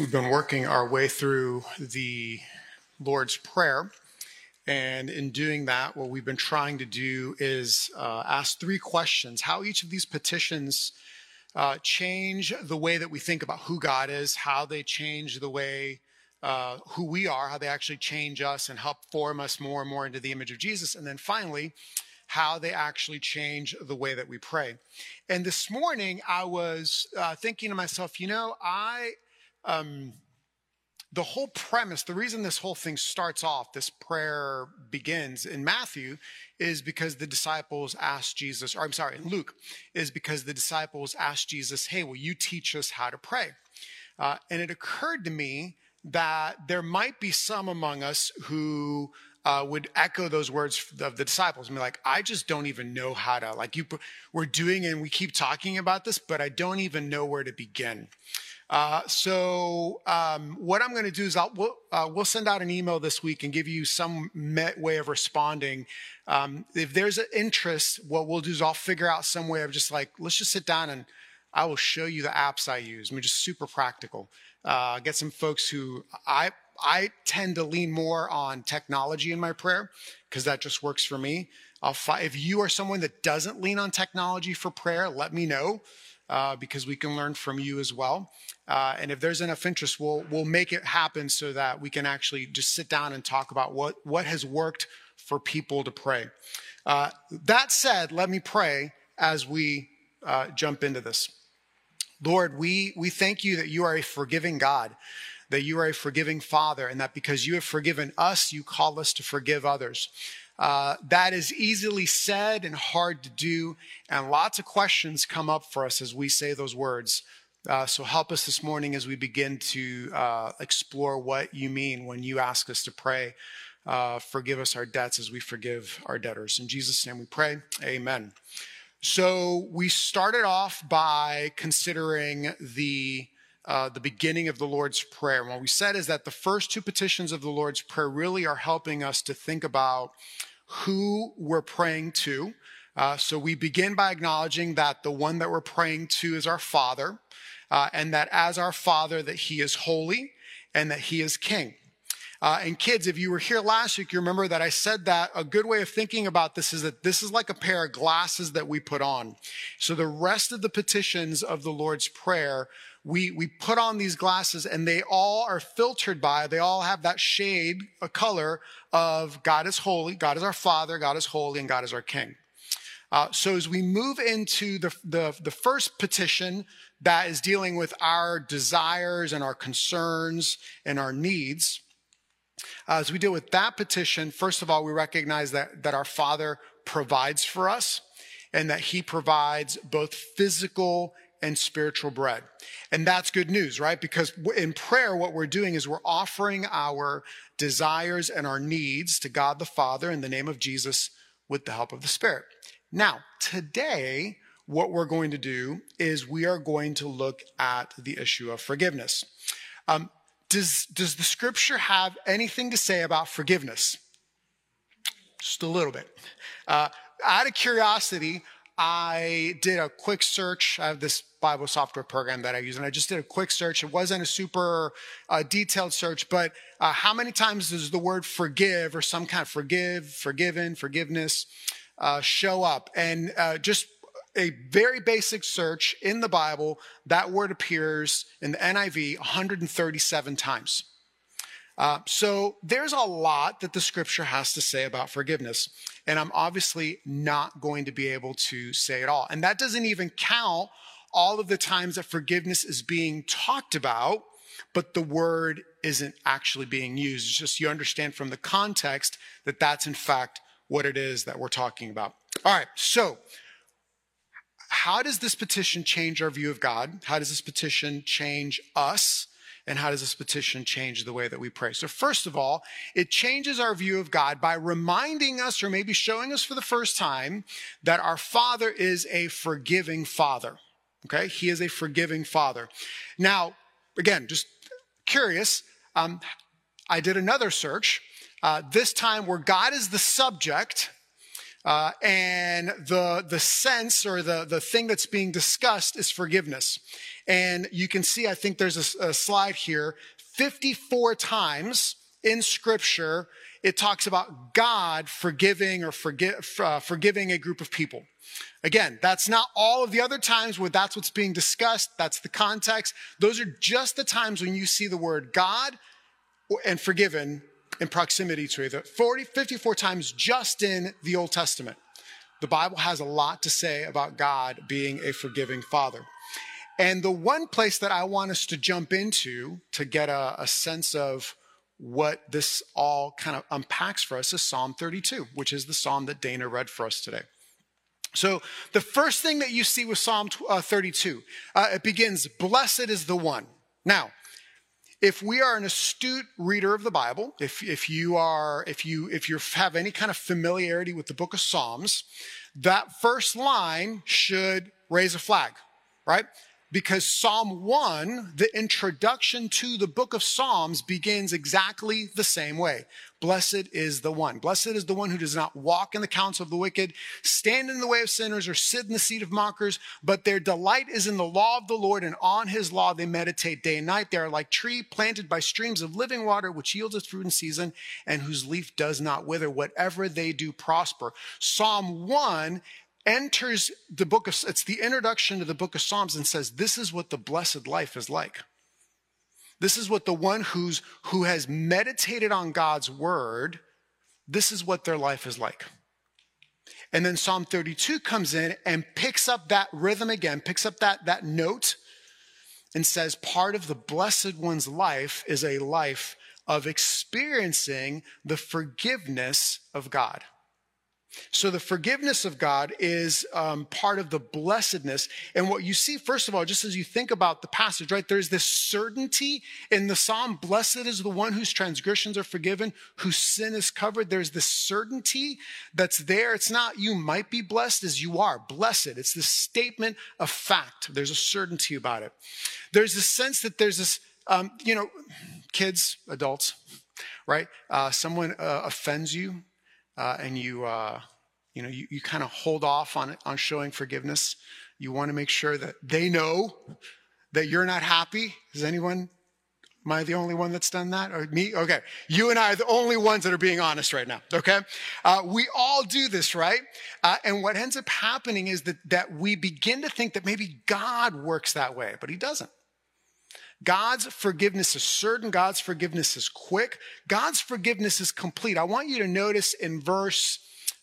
We've been working our way through the Lord's Prayer. And in doing that, what we've been trying to do is uh, ask three questions how each of these petitions uh, change the way that we think about who God is, how they change the way uh, who we are, how they actually change us and help form us more and more into the image of Jesus. And then finally, how they actually change the way that we pray. And this morning, I was uh, thinking to myself, you know, I um, the whole premise, the reason this whole thing starts off, this prayer begins in Matthew, is because the disciples asked Jesus, or I'm sorry, in Luke, is because the disciples asked Jesus, hey, will you teach us how to pray? Uh, and it occurred to me that there might be some among us who uh, would echo those words of the disciples and be like, I just don't even know how to, like, you, we're doing and we keep talking about this, but I don't even know where to begin. Uh, so um, what I'm going to do is I'll, we'll, uh, we'll, send out an email this week and give you some way of responding. Um, if there's an interest, what we'll do is I'll figure out some way of just like, let's just sit down and I will show you the apps I use. I mean, just super practical. Uh, get some folks who I, I tend to lean more on technology in my prayer because that just works for me. I'll fi- if you are someone that doesn't lean on technology for prayer, let me know uh, because we can learn from you as well. Uh, and if there's enough interest, we'll we'll make it happen so that we can actually just sit down and talk about what what has worked for people to pray. Uh, that said, let me pray as we uh, jump into this. Lord, we we thank you that you are a forgiving God that you are a forgiving father and that because you have forgiven us, you call us to forgive others. Uh, that is easily said and hard to do, and lots of questions come up for us as we say those words. Uh, so help us this morning as we begin to uh, explore what you mean when you ask us to pray. Uh, forgive us our debts as we forgive our debtors. In Jesus' name we pray. Amen. So we started off by considering the uh, the beginning of the Lord's Prayer. What we said is that the first two petitions of the Lord's Prayer really are helping us to think about who we're praying to. Uh, so we begin by acknowledging that the one that we're praying to is our Father, uh, and that as our Father, that He is holy and that He is King. Uh, and kids, if you were here last week, you remember that I said that a good way of thinking about this is that this is like a pair of glasses that we put on. So the rest of the petitions of the Lord's Prayer we, we put on these glasses and they all are filtered by, they all have that shade, a color of God is holy, God is our Father, God is holy, and God is our King. Uh, so as we move into the, the, the first petition that is dealing with our desires and our concerns and our needs, as we deal with that petition, first of all, we recognize that, that our Father provides for us and that He provides both physical and spiritual bread. And that's good news, right? Because in prayer, what we're doing is we're offering our desires and our needs to God the Father in the name of Jesus with the help of the Spirit. Now, today, what we're going to do is we are going to look at the issue of forgiveness. Um, does, does the scripture have anything to say about forgiveness? Just a little bit. Uh, out of curiosity, I did a quick search. I have this Bible software program that I use, and I just did a quick search. It wasn't a super uh, detailed search, but uh, how many times does the word forgive or some kind of forgive, forgiven, forgiveness uh, show up? And uh, just a very basic search in the Bible, that word appears in the NIV 137 times. Uh, so there's a lot that the scripture has to say about forgiveness. And I'm obviously not going to be able to say it all. And that doesn't even count all of the times that forgiveness is being talked about, but the word isn't actually being used. It's just you understand from the context that that's in fact what it is that we're talking about. All right. So how does this petition change our view of God? How does this petition change us? And how does this petition change the way that we pray? So, first of all, it changes our view of God by reminding us, or maybe showing us for the first time, that our Father is a forgiving Father. Okay? He is a forgiving Father. Now, again, just curious, um, I did another search, uh, this time where God is the subject. Uh, and the, the sense or the, the thing that's being discussed is forgiveness. And you can see, I think there's a, a slide here, 54 times in scripture, it talks about God forgiving or forgive, uh, forgiving a group of people. Again, that's not all of the other times where that's what's being discussed. That's the context. Those are just the times when you see the word God and forgiven in proximity to each other. 40, 54 times just in the Old Testament. The Bible has a lot to say about God being a forgiving father. And the one place that I want us to jump into to get a, a sense of what this all kind of unpacks for us is Psalm 32, which is the psalm that Dana read for us today. So, the first thing that you see with Psalm uh, 32, uh, it begins, Blessed is the one. Now, if we are an astute reader of the Bible, if, if you are, if you, if you have any kind of familiarity with the book of Psalms, that first line should raise a flag, right? Because Psalm 1, the introduction to the book of Psalms, begins exactly the same way. Blessed is the one. Blessed is the one who does not walk in the counsel of the wicked, stand in the way of sinners, or sit in the seat of mockers, but their delight is in the law of the Lord, and on his law they meditate day and night. They are like tree planted by streams of living water, which yields its fruit in season, and whose leaf does not wither. Whatever they do prosper. Psalm 1 enters the book of, it's the introduction to the book of Psalms and says, this is what the blessed life is like. This is what the one who's, who has meditated on God's word, this is what their life is like. And then Psalm 32 comes in and picks up that rhythm again, picks up that, that note and says part of the blessed one's life is a life of experiencing the forgiveness of God. So the forgiveness of God is um, part of the blessedness. And what you see, first of all, just as you think about the passage, right, there's this certainty in the psalm blessed is the one whose transgressions are forgiven, whose sin is covered. There's this certainty that's there. It's not you might be blessed as you are blessed. It's this statement of fact. There's a certainty about it. There's this sense that there's this, um, you know, kids, adults, right? Uh, someone uh, offends you uh, and you, uh, you know, you, you kind of hold off on, on showing forgiveness. You want to make sure that they know that you're not happy. Is anyone, am I the only one that's done that? Or me? Okay. You and I are the only ones that are being honest right now. Okay. Uh, we all do this, right? Uh, and what ends up happening is that, that we begin to think that maybe God works that way, but he doesn't. God's forgiveness is certain. God's forgiveness is quick. God's forgiveness is complete. I want you to notice in verse,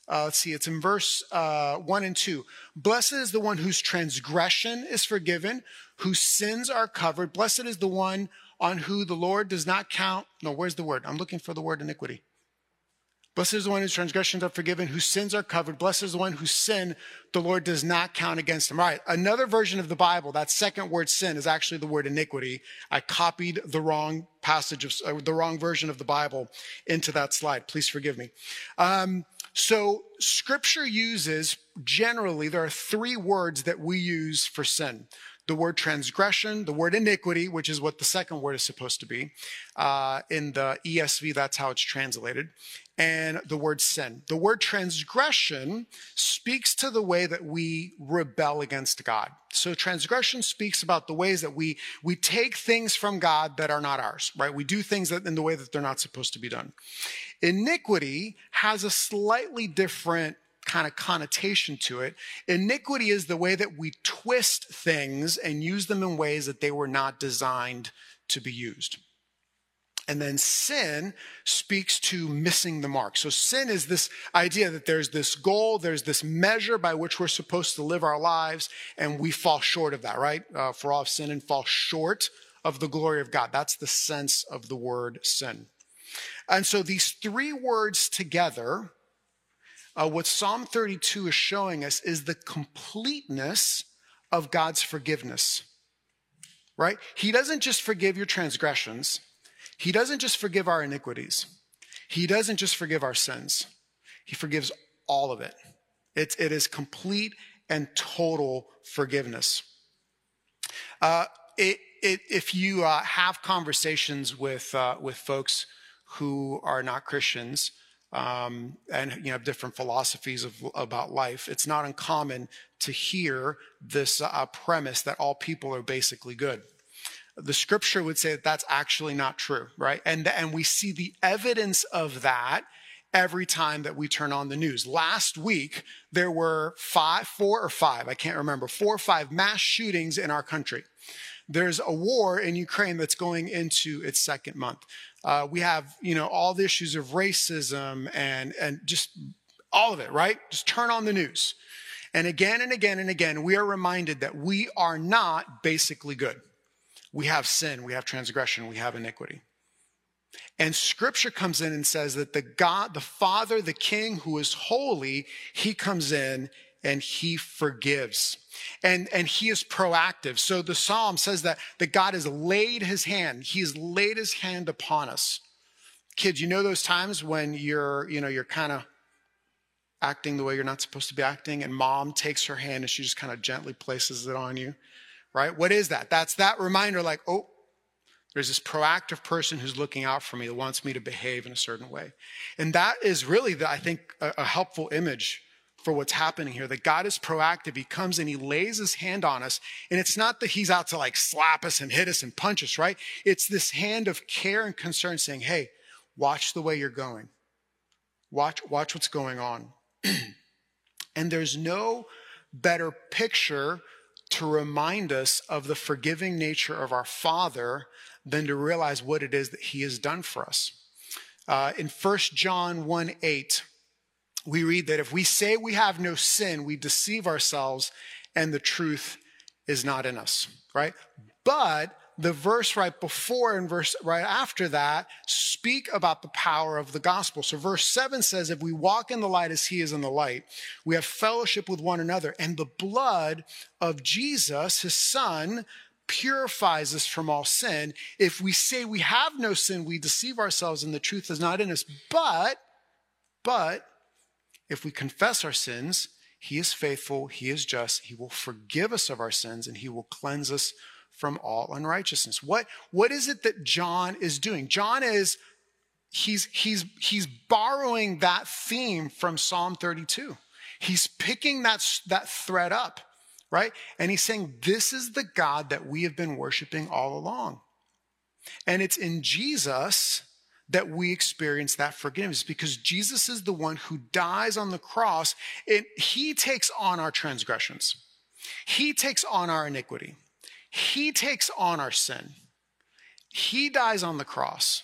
uh, let's see, it's in verse uh, one and two. Blessed is the one whose transgression is forgiven, whose sins are covered. Blessed is the one on who the Lord does not count. No, where's the word? I'm looking for the word iniquity. Blessed is the one whose transgressions are forgiven, whose sins are covered. Blessed is the one whose sin the Lord does not count against him. All right, another version of the Bible, that second word sin is actually the word iniquity. I copied the wrong passage of uh, the wrong version of the Bible into that slide. Please forgive me. Um, so, scripture uses generally, there are three words that we use for sin the word transgression, the word iniquity, which is what the second word is supposed to be. Uh, in the ESV, that's how it's translated and the word sin. The word transgression speaks to the way that we rebel against God. So transgression speaks about the ways that we, we take things from God that are not ours, right? We do things that in the way that they're not supposed to be done. Iniquity has a slightly different kind of connotation to it. Iniquity is the way that we twist things and use them in ways that they were not designed to be used. And then sin speaks to missing the mark. So sin is this idea that there's this goal, there's this measure by which we're supposed to live our lives, and we fall short of that, right? Uh, for all of sin and fall short of the glory of God. That's the sense of the word sin. And so these three words together, uh, what Psalm 32 is showing us is the completeness of God's forgiveness, right? He doesn't just forgive your transgressions. He doesn't just forgive our iniquities, He doesn't just forgive our sins, He forgives all of it. It's, it is complete and total forgiveness. Uh, it, it, if you uh, have conversations with, uh, with folks who are not Christians, um, and you know different philosophies of, about life, it's not uncommon to hear this uh, premise that all people are basically good. The scripture would say that that's actually not true, right? And and we see the evidence of that every time that we turn on the news. Last week, there were five, four or five, I can't remember, four or five mass shootings in our country. There's a war in Ukraine that's going into its second month. Uh, we have, you know, all the issues of racism and, and just all of it, right? Just turn on the news. And again and again and again, we are reminded that we are not basically good. We have sin, we have transgression, we have iniquity. And scripture comes in and says that the God, the Father, the King who is holy, he comes in and he forgives. And, and he is proactive. So the Psalm says that, that God has laid his hand. He has laid his hand upon us. Kids, you know those times when you're, you know, you're kind of acting the way you're not supposed to be acting, and mom takes her hand and she just kind of gently places it on you, right? What is that? That's that reminder, like, oh, there's this proactive person who's looking out for me that wants me to behave in a certain way. And that is really, the, I think, a, a helpful image for what's happening here that God is proactive. He comes and he lays his hand on us. And it's not that he's out to like slap us and hit us and punch us, right? It's this hand of care and concern saying, hey, watch the way you're going. Watch, watch what's going on. and there's no better picture to remind us of the forgiving nature of our Father than to realize what it is that he has done for us. Uh, in 1 John 1 8, we read that if we say we have no sin, we deceive ourselves and the truth is not in us, right? But the verse right before and verse right after that speak about the power of the gospel. So verse 7 says, If we walk in the light as he is in the light, we have fellowship with one another, and the blood of Jesus, his son, purifies us from all sin. If we say we have no sin, we deceive ourselves and the truth is not in us. But, but, if we confess our sins, he is faithful, he is just, he will forgive us of our sins, and he will cleanse us from all unrighteousness. What, what is it that John is doing? John is, he's, he's, he's borrowing that theme from Psalm 32. He's picking that, that thread up right? And he's saying, This is the God that we have been worshiping all along. And it's in Jesus that we experience that forgiveness because Jesus is the one who dies on the cross and he takes on our transgressions. He takes on our iniquity. He takes on our sin. He dies on the cross.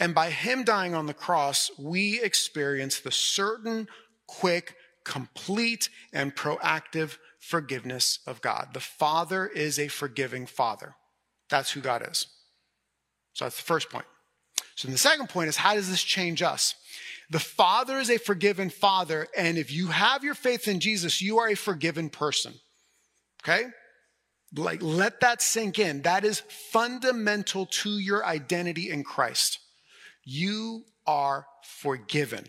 And by him dying on the cross, we experience the certain, quick, complete, and proactive forgiveness of God. The Father is a forgiving Father. That's who God is. So that's the first point. So the second point is how does this change us? The Father is a forgiven Father, and if you have your faith in Jesus, you are a forgiven person. Okay? Like, let that sink in. That is fundamental to your identity in Christ. You are forgiven.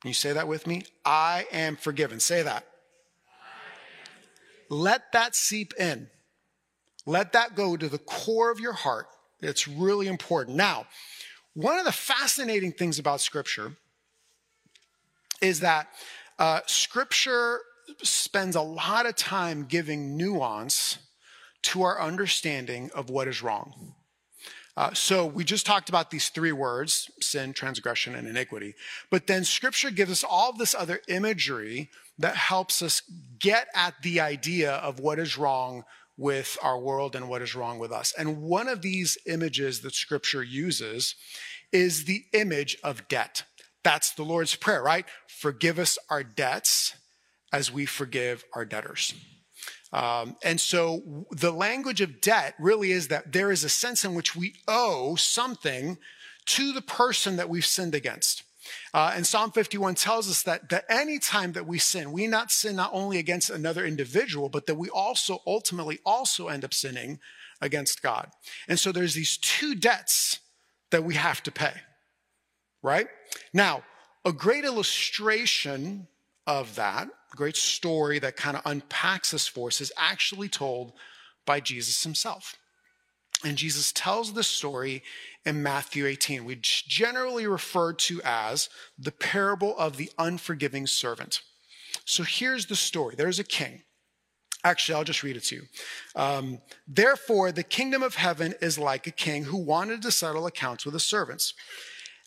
Can you say that with me? I am forgiven. Say that. Let that seep in. Let that go to the core of your heart. It's really important. Now, one of the fascinating things about Scripture is that uh, Scripture spends a lot of time giving nuance to our understanding of what is wrong. Uh, so we just talked about these three words sin, transgression, and iniquity. But then scripture gives us all this other imagery that helps us get at the idea of what is wrong with our world and what is wrong with us. And one of these images that scripture uses is the image of debt. That's the Lord's Prayer, right? Forgive us our debts as we forgive our debtors. Um, and so the language of debt really is that there is a sense in which we owe something to the person that we've sinned against. Uh, and Psalm 51 tells us that, that any time that we sin, we not sin not only against another individual, but that we also ultimately also end up sinning against God. And so there's these two debts that we have to pay, right? Now, a great illustration of that a great story that kind of unpacks this for us is actually told by Jesus himself. And Jesus tells this story in Matthew 18, which generally referred to as the parable of the unforgiving servant. So here's the story there's a king. Actually, I'll just read it to you. Um, Therefore, the kingdom of heaven is like a king who wanted to settle accounts with his servants.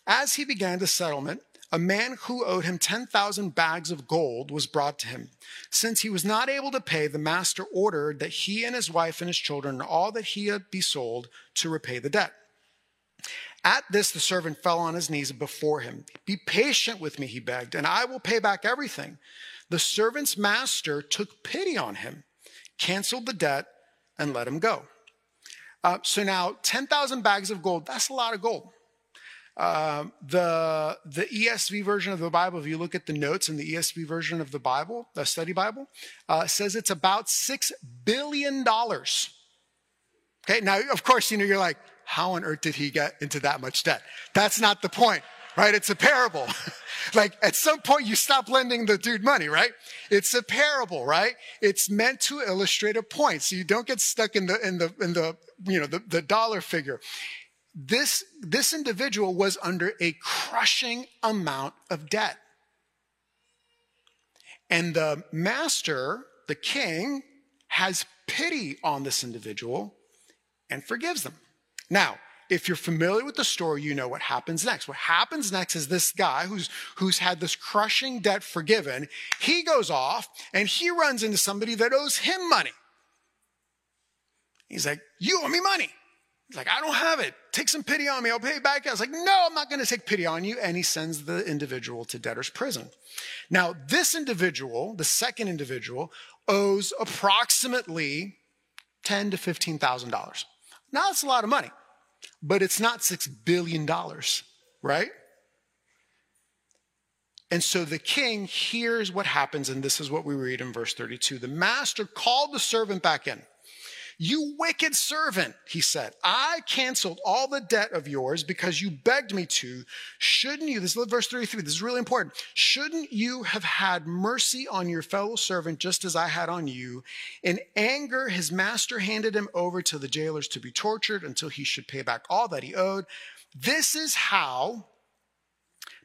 As he began the settlement, a man who owed him 10,000 bags of gold was brought to him. Since he was not able to pay, the master ordered that he and his wife and his children and all that he had be sold to repay the debt. At this, the servant fell on his knees before him. Be patient with me, he begged, and I will pay back everything. The servant's master took pity on him, canceled the debt, and let him go. Uh, so now, 10,000 bags of gold, that's a lot of gold. Um, the the ESV version of the Bible, if you look at the notes in the ESV version of the Bible, the study Bible, uh, says it's about six billion dollars. Okay, now of course you know you're like, how on earth did he get into that much debt? That's not the point, right? It's a parable. like at some point you stop lending the dude money, right? It's a parable, right? It's meant to illustrate a point, so you don't get stuck in the in the in the you know the, the dollar figure this, this individual was under a crushing amount of debt. And the master, the king, has pity on this individual and forgives them. Now, if you're familiar with the story, you know what happens next. What happens next is this guy who's, who's had this crushing debt forgiven, he goes off and he runs into somebody that owes him money. He's like, You owe me money. He's like, I don't have it. Take some pity on me. I'll pay back. I was like, no, I'm not going to take pity on you. And he sends the individual to debtor's prison. Now, this individual, the second individual, owes approximately ten to fifteen thousand dollars. Now that's a lot of money, but it's not six billion dollars, right? And so the king hears what happens, and this is what we read in verse 32. The master called the servant back in. You wicked servant, he said, I canceled all the debt of yours because you begged me to. Shouldn't you, this is verse 33, this is really important. Shouldn't you have had mercy on your fellow servant just as I had on you? In anger, his master handed him over to the jailers to be tortured until he should pay back all that he owed. This is how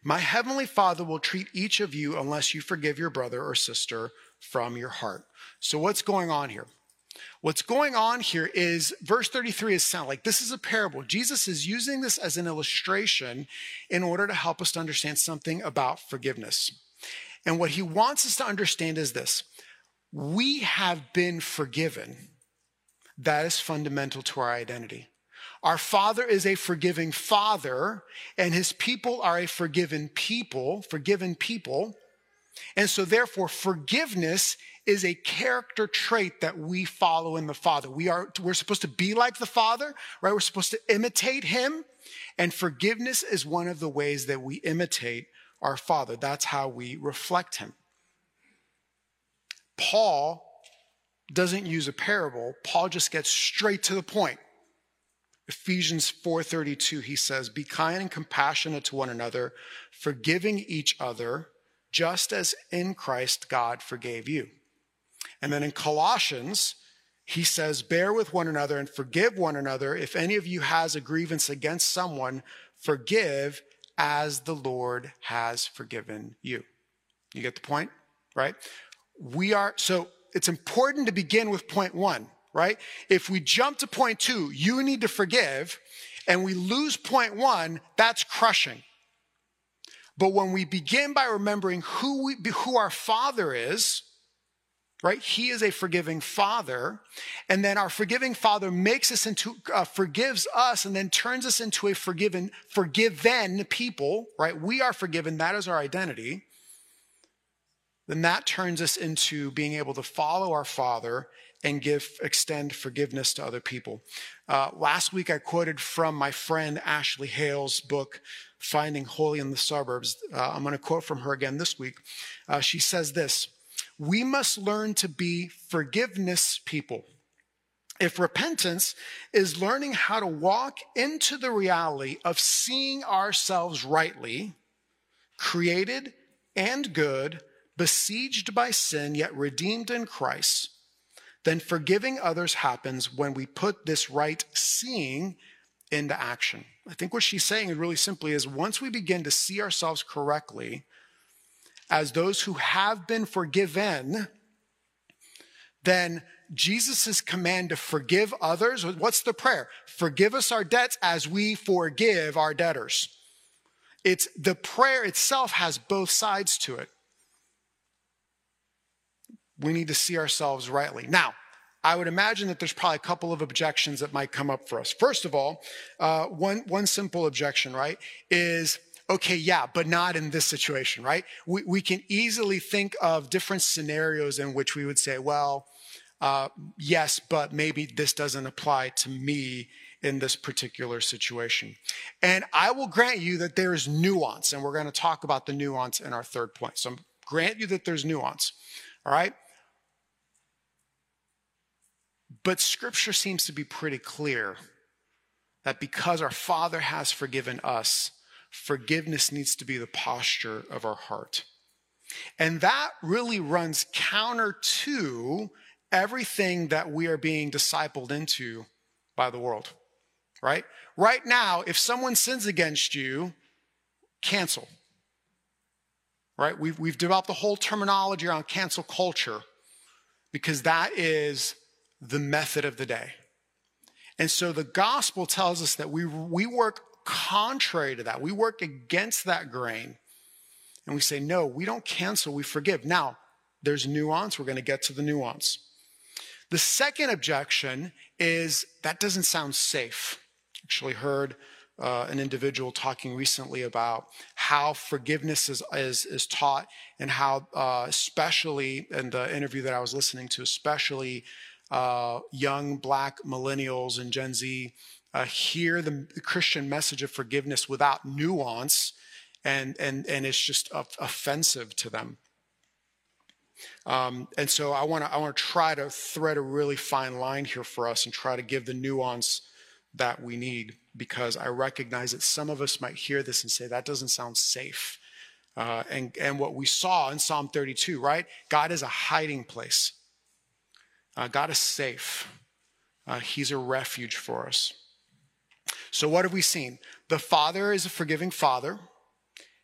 my heavenly father will treat each of you unless you forgive your brother or sister from your heart. So what's going on here? What's going on here is verse 33 is sound like this is a parable. Jesus is using this as an illustration in order to help us to understand something about forgiveness. And what he wants us to understand is this we have been forgiven. That is fundamental to our identity. Our Father is a forgiving Father, and His people are a forgiven people, forgiven people. And so, therefore, forgiveness is a character trait that we follow in the Father. We are, we're supposed to be like the Father, right? We're supposed to imitate Him. And forgiveness is one of the ways that we imitate our Father. That's how we reflect Him. Paul doesn't use a parable. Paul just gets straight to the point. Ephesians 4:32 he says, "Be kind and compassionate to one another, forgiving each other, just as in Christ God forgave you." And then in Colossians, he says, Bear with one another and forgive one another. If any of you has a grievance against someone, forgive as the Lord has forgiven you. You get the point, right? We are, so it's important to begin with point one, right? If we jump to point two, you need to forgive, and we lose point one, that's crushing. But when we begin by remembering who, we, who our Father is, right? He is a forgiving father. And then our forgiving father makes us into, uh, forgives us and then turns us into a forgiven, forgiven people, right? We are forgiven. That is our identity. Then that turns us into being able to follow our father and give, extend forgiveness to other people. Uh, last week I quoted from my friend Ashley Hales' book, Finding Holy in the Suburbs. Uh, I'm going to quote from her again this week. Uh, she says this, we must learn to be forgiveness people. If repentance is learning how to walk into the reality of seeing ourselves rightly, created and good, besieged by sin, yet redeemed in Christ, then forgiving others happens when we put this right seeing into action. I think what she's saying really simply is once we begin to see ourselves correctly as those who have been forgiven, then Jesus' command to forgive others, what's the prayer? Forgive us our debts as we forgive our debtors. It's the prayer itself has both sides to it. We need to see ourselves rightly. Now, I would imagine that there's probably a couple of objections that might come up for us. First of all, uh, one, one simple objection, right, is okay, yeah, but not in this situation, right? We, we can easily think of different scenarios in which we would say, well, uh, yes, but maybe this doesn't apply to me in this particular situation. And I will grant you that there is nuance, and we're going to talk about the nuance in our third point. So, grant you that there's nuance. All right? But scripture seems to be pretty clear that because our Father has forgiven us, forgiveness needs to be the posture of our heart. And that really runs counter to everything that we are being discipled into by the world, right? Right now, if someone sins against you, cancel, right? We've, we've developed the whole terminology around cancel culture because that is the method of the day. And so the gospel tells us that we, we work contrary to that. We work against that grain. And we say, no, we don't cancel, we forgive. Now, there's nuance. We're going to get to the nuance. The second objection is that doesn't sound safe. Actually, heard uh, an individual talking recently about how forgiveness is, is, is taught and how, uh, especially in the interview that I was listening to, especially uh, young black millennials and Gen Z uh, hear the Christian message of forgiveness without nuance, and and and it's just offensive to them. Um, and so I want to I want to try to thread a really fine line here for us and try to give the nuance that we need because I recognize that some of us might hear this and say that doesn't sound safe. Uh, and and what we saw in Psalm 32, right? God is a hiding place. Uh, God is safe. Uh, he's a refuge for us. So, what have we seen? The Father is a forgiving Father.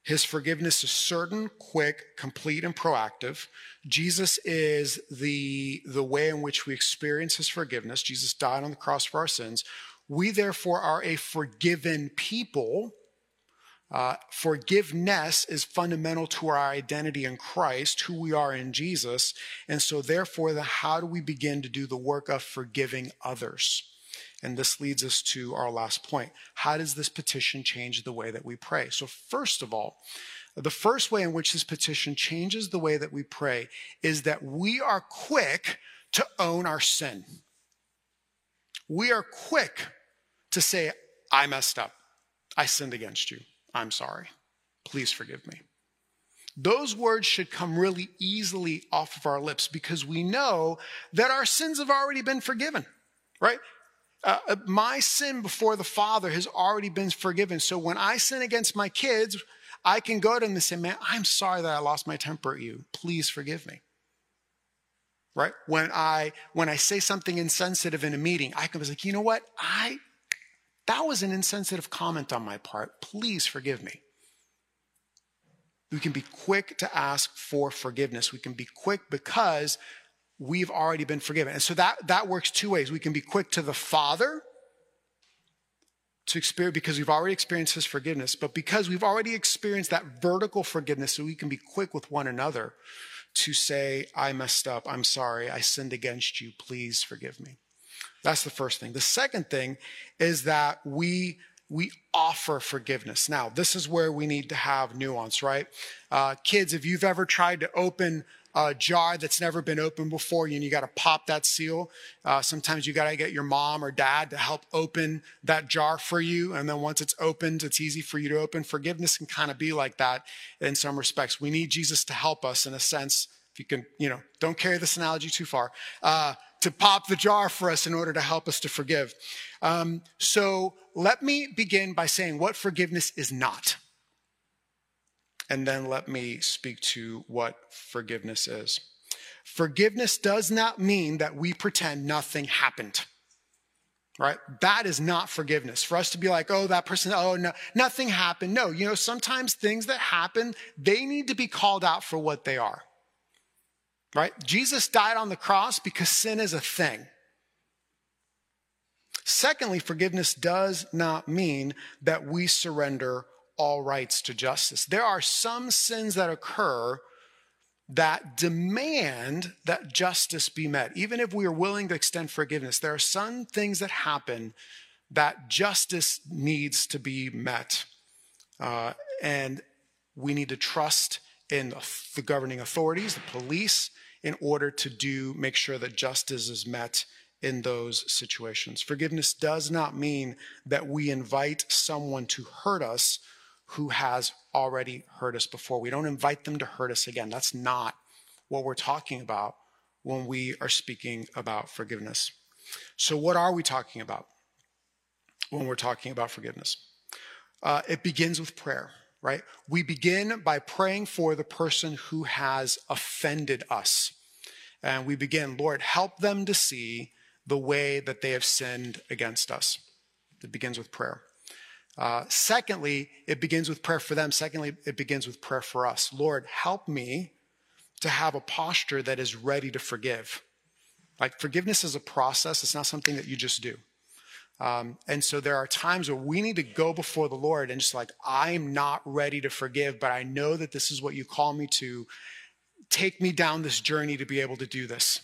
His forgiveness is certain, quick, complete, and proactive. Jesus is the, the way in which we experience his forgiveness. Jesus died on the cross for our sins. We, therefore, are a forgiven people uh, forgiveness is fundamental to our identity in Christ, who we are in Jesus. And so, therefore, the, how do we begin to do the work of forgiving others? And this leads us to our last point. How does this petition change the way that we pray? So, first of all, the first way in which this petition changes the way that we pray is that we are quick to own our sin. We are quick to say, I messed up. I sinned against you. I'm sorry. Please forgive me. Those words should come really easily off of our lips because we know that our sins have already been forgiven, right? Uh, uh, my sin before the Father has already been forgiven. So when I sin against my kids, I can go to them and say, Man, I'm sorry that I lost my temper at you. Please forgive me. Right? When I when I say something insensitive in a meeting, I can be like, you know what? I that was an insensitive comment on my part. Please forgive me. We can be quick to ask for forgiveness. We can be quick because we've already been forgiven. And so that, that works two ways. We can be quick to the Father to experience because we've already experienced his forgiveness, but because we've already experienced that vertical forgiveness, so we can be quick with one another to say, I messed up, I'm sorry, I sinned against you, please forgive me. That's the first thing. The second thing is that we we offer forgiveness. Now, this is where we need to have nuance, right? Uh, kids, if you've ever tried to open a jar that's never been opened before you and you got to pop that seal, uh, sometimes you got to get your mom or dad to help open that jar for you. And then once it's opened, it's easy for you to open. Forgiveness can kind of be like that in some respects. We need Jesus to help us in a sense. If you can, you know, don't carry this analogy too far. Uh, to pop the jar for us in order to help us to forgive. Um, so let me begin by saying what forgiveness is not. And then let me speak to what forgiveness is. Forgiveness does not mean that we pretend nothing happened. Right? That is not forgiveness. For us to be like, oh, that person, oh, no, nothing happened. No, you know, sometimes things that happen, they need to be called out for what they are. Right? Jesus died on the cross because sin is a thing. Secondly, forgiveness does not mean that we surrender all rights to justice. There are some sins that occur that demand that justice be met. Even if we are willing to extend forgiveness, there are some things that happen that justice needs to be met. Uh, and we need to trust in the governing authorities, the police, in order to do make sure that justice is met in those situations. Forgiveness does not mean that we invite someone to hurt us who has already hurt us before. We don't invite them to hurt us again. That's not what we're talking about when we are speaking about forgiveness. So, what are we talking about when we're talking about forgiveness? Uh, it begins with prayer, right? We begin by praying for the person who has offended us. And we begin, Lord, help them to see the way that they have sinned against us. It begins with prayer. Uh, secondly, it begins with prayer for them. Secondly, it begins with prayer for us. Lord, help me to have a posture that is ready to forgive. Like forgiveness is a process, it's not something that you just do. Um, and so there are times where we need to go before the Lord and just like, I'm not ready to forgive, but I know that this is what you call me to. Take me down this journey to be able to do this.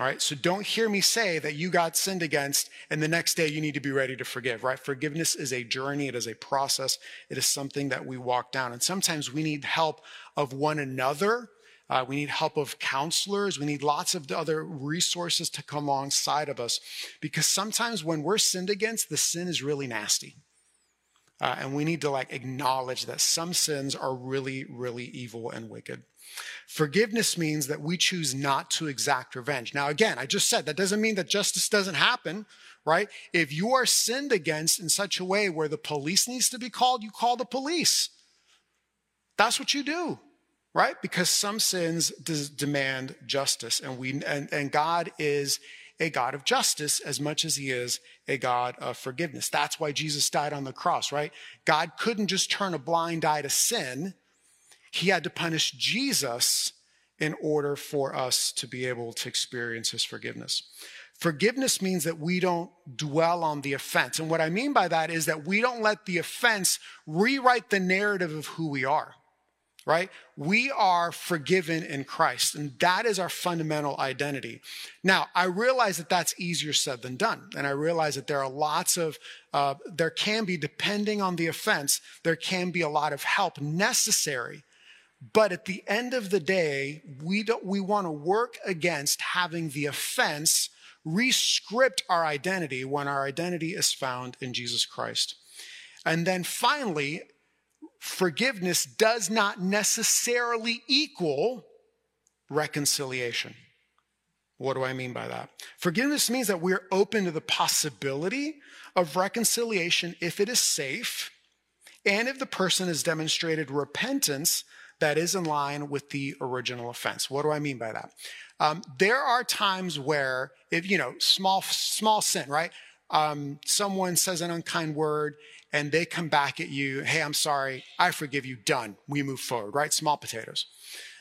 All right, so don't hear me say that you got sinned against and the next day you need to be ready to forgive, right? Forgiveness is a journey, it is a process, it is something that we walk down. And sometimes we need help of one another. Uh, we need help of counselors. We need lots of other resources to come alongside of us because sometimes when we're sinned against, the sin is really nasty. Uh, and we need to like acknowledge that some sins are really, really evil and wicked. Forgiveness means that we choose not to exact revenge. Now, again, I just said that doesn't mean that justice doesn't happen, right? If you are sinned against in such a way where the police needs to be called, you call the police. That's what you do, right? Because some sins demand justice, and we and, and God is a God of justice as much as he is a God of forgiveness. That's why Jesus died on the cross, right? God couldn't just turn a blind eye to sin he had to punish Jesus in order for us to be able to experience his forgiveness. Forgiveness means that we don't dwell on the offense. And what I mean by that is that we don't let the offense rewrite the narrative of who we are, right? We are forgiven in Christ, and that is our fundamental identity. Now, I realize that that's easier said than done. And I realize that there are lots of, uh, there can be, depending on the offense, there can be a lot of help necessary but at the end of the day, we don't, we want to work against having the offense rescript our identity when our identity is found in Jesus Christ. And then finally, forgiveness does not necessarily equal reconciliation. What do I mean by that? Forgiveness means that we're open to the possibility of reconciliation if it is safe and if the person has demonstrated repentance that is in line with the original offense. What do I mean by that? Um, there are times where, if you know, small small sin, right? Um, someone says an unkind word and they come back at you, hey, I'm sorry, I forgive you, done. We move forward, right? Small potatoes.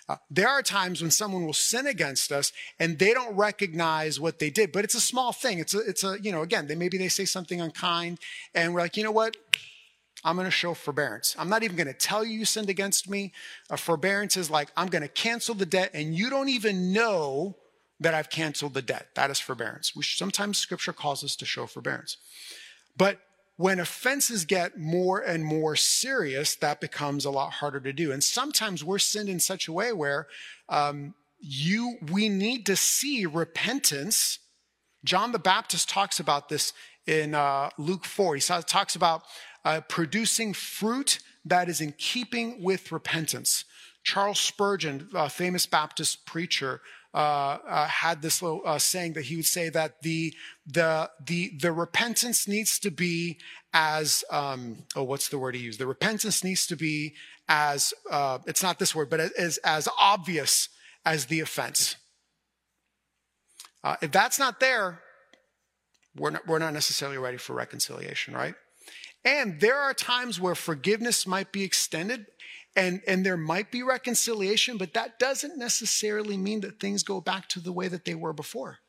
Uh, there are times when someone will sin against us and they don't recognize what they did, but it's a small thing. It's a, it's a, you know, again, they, maybe they say something unkind and we're like, you know what? I'm going to show forbearance. I'm not even going to tell you you sinned against me. A forbearance is like, I'm going to cancel the debt and you don't even know that I've canceled the debt. That is forbearance. We, sometimes scripture calls us to show forbearance. But when offenses get more and more serious, that becomes a lot harder to do. And sometimes we're sinned in such a way where um, you, we need to see repentance. John the Baptist talks about this in uh, Luke 4. He talks about uh, producing fruit that is in keeping with repentance. Charles Spurgeon, a famous Baptist preacher, uh, uh, had this little uh, saying that he would say that the the the the repentance needs to be as um, oh what's the word he used? The repentance needs to be as uh, it's not this word, but as as obvious as the offense. Uh, if that's not there, we're not, we're not necessarily ready for reconciliation, right? And there are times where forgiveness might be extended and, and there might be reconciliation, but that doesn't necessarily mean that things go back to the way that they were before.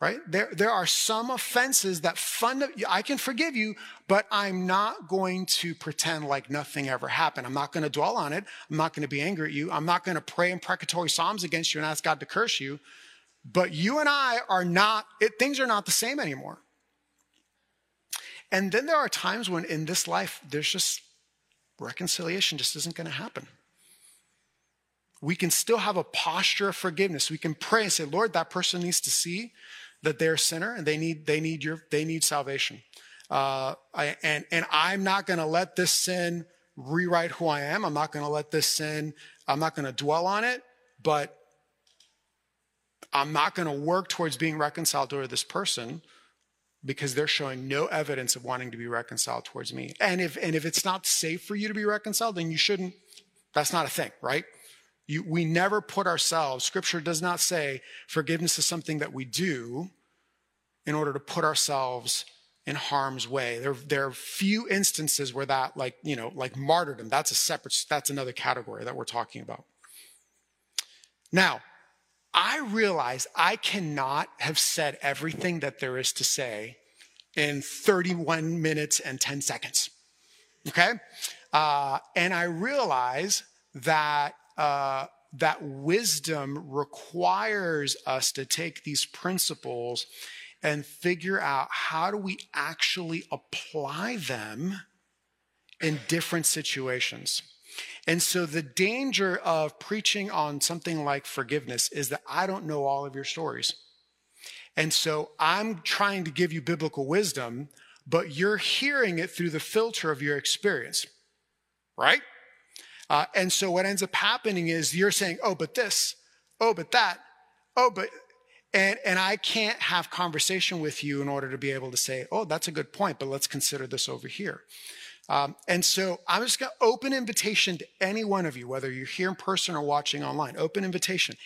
Right? There, there are some offenses that fund, I can forgive you, but I'm not going to pretend like nothing ever happened. I'm not going to dwell on it. I'm not going to be angry at you. I'm not going to pray imprecatory psalms against you and ask God to curse you. But you and I are not, it, things are not the same anymore. And then there are times when in this life, there's just reconciliation just isn't going to happen. We can still have a posture of forgiveness. We can pray and say, Lord, that person needs to see that they're a sinner and they need, they need your, they need salvation. Uh, I, and, and I'm not going to let this sin rewrite who I am. I'm not going to let this sin, I'm not going to dwell on it, but I'm not going to work towards being reconciled to this person because they're showing no evidence of wanting to be reconciled towards me. And if and if it's not safe for you to be reconciled, then you shouldn't. That's not a thing, right? You, we never put ourselves. Scripture does not say forgiveness is something that we do in order to put ourselves in harm's way. There, there are few instances where that, like you know, like martyrdom. That's a separate. That's another category that we're talking about. Now, I realize I cannot have said everything that there is to say in 31 minutes and 10 seconds. Okay? Uh, and I realize that, uh, that wisdom requires us to take these principles and figure out how do we actually apply them in different situations. And so the danger of preaching on something like forgiveness is that I don't know all of your stories. And so I'm trying to give you biblical wisdom, but you're hearing it through the filter of your experience, right? Uh, and so what ends up happening is you're saying, oh, but this, oh, but that, oh, but, and, and I can't have conversation with you in order to be able to say, oh, that's a good point, but let's consider this over here. Um, and so I'm just going to open invitation to any one of you, whether you're here in person or watching online, open invitation.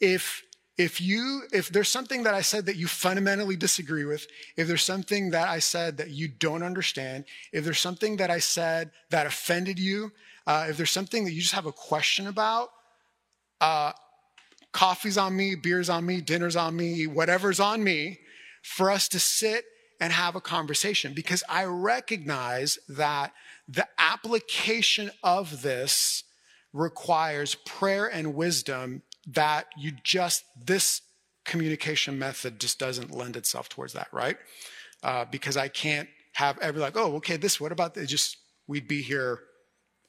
If if you if there's something that I said that you fundamentally disagree with, if there's something that I said that you don't understand, if there's something that I said that offended you, uh, if there's something that you just have a question about, uh, coffee's on me, beer's on me, dinner's on me, whatever's on me, for us to sit and have a conversation because I recognize that the application of this requires prayer and wisdom that you just, this communication method just doesn't lend itself towards that, right? Uh, because I can't have every like, oh, okay, this, what about this? Just, we'd be here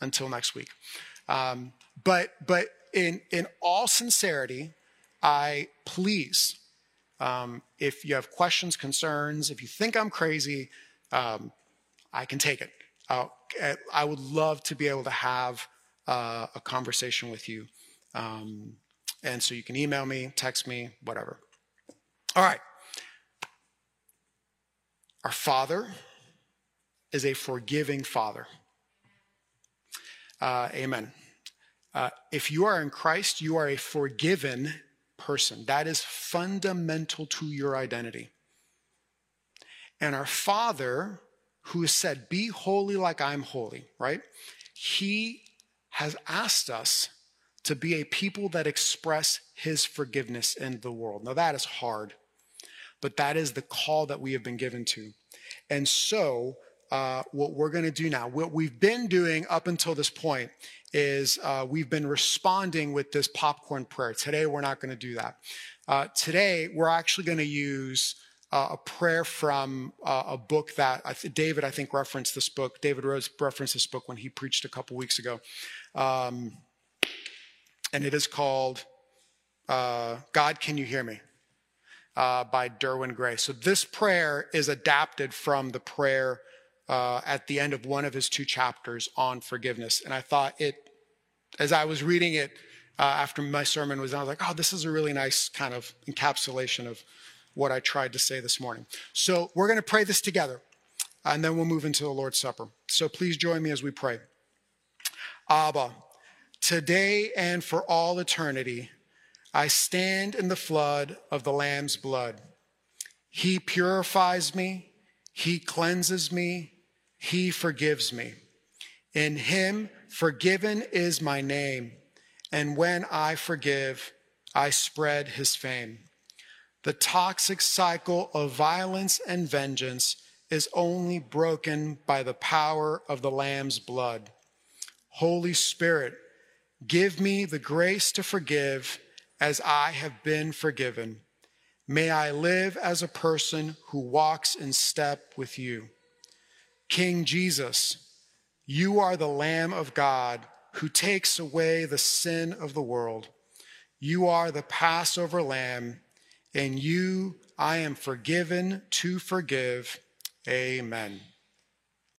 until next week. Um, but, but in, in all sincerity, I please um, if you have questions, concerns, if you think I'm crazy, um, I can take it. Uh, I would love to be able to have uh, a conversation with you. Um, and so you can email me, text me, whatever. All right. Our Father is a forgiving Father. Uh, amen. Uh, if you are in Christ, you are a forgiven person. That is fundamental to your identity. And our Father, who has said, Be holy like I'm holy, right? He has asked us to be a people that express his forgiveness in the world. Now, that is hard, but that is the call that we have been given to. And so, uh, what we're going to do now, what we've been doing up until this point is uh, we've been responding with this popcorn prayer. Today, we're not going to do that. Uh, today, we're actually going to use uh, a prayer from uh, a book that I th- David, I think, referenced this book. David Rose referenced this book when he preached a couple weeks ago. Um, and it is called uh, God, Can You Hear Me? Uh, by Derwin Gray. So this prayer is adapted from the prayer uh, at the end of one of his two chapters on forgiveness. And I thought it as I was reading it uh, after my sermon was done, I was like, oh, this is a really nice kind of encapsulation of what I tried to say this morning. So we're going to pray this together, and then we'll move into the Lord's Supper. So please join me as we pray. Abba, today and for all eternity, I stand in the flood of the Lamb's blood. He purifies me, He cleanses me, He forgives me. In Him, forgiven is my name, and when I forgive, I spread His fame. The toxic cycle of violence and vengeance is only broken by the power of the Lamb's blood. Holy Spirit, give me the grace to forgive as I have been forgiven. May I live as a person who walks in step with you. King Jesus, you are the Lamb of God who takes away the sin of the world. You are the Passover Lamb, and you I am forgiven to forgive. Amen.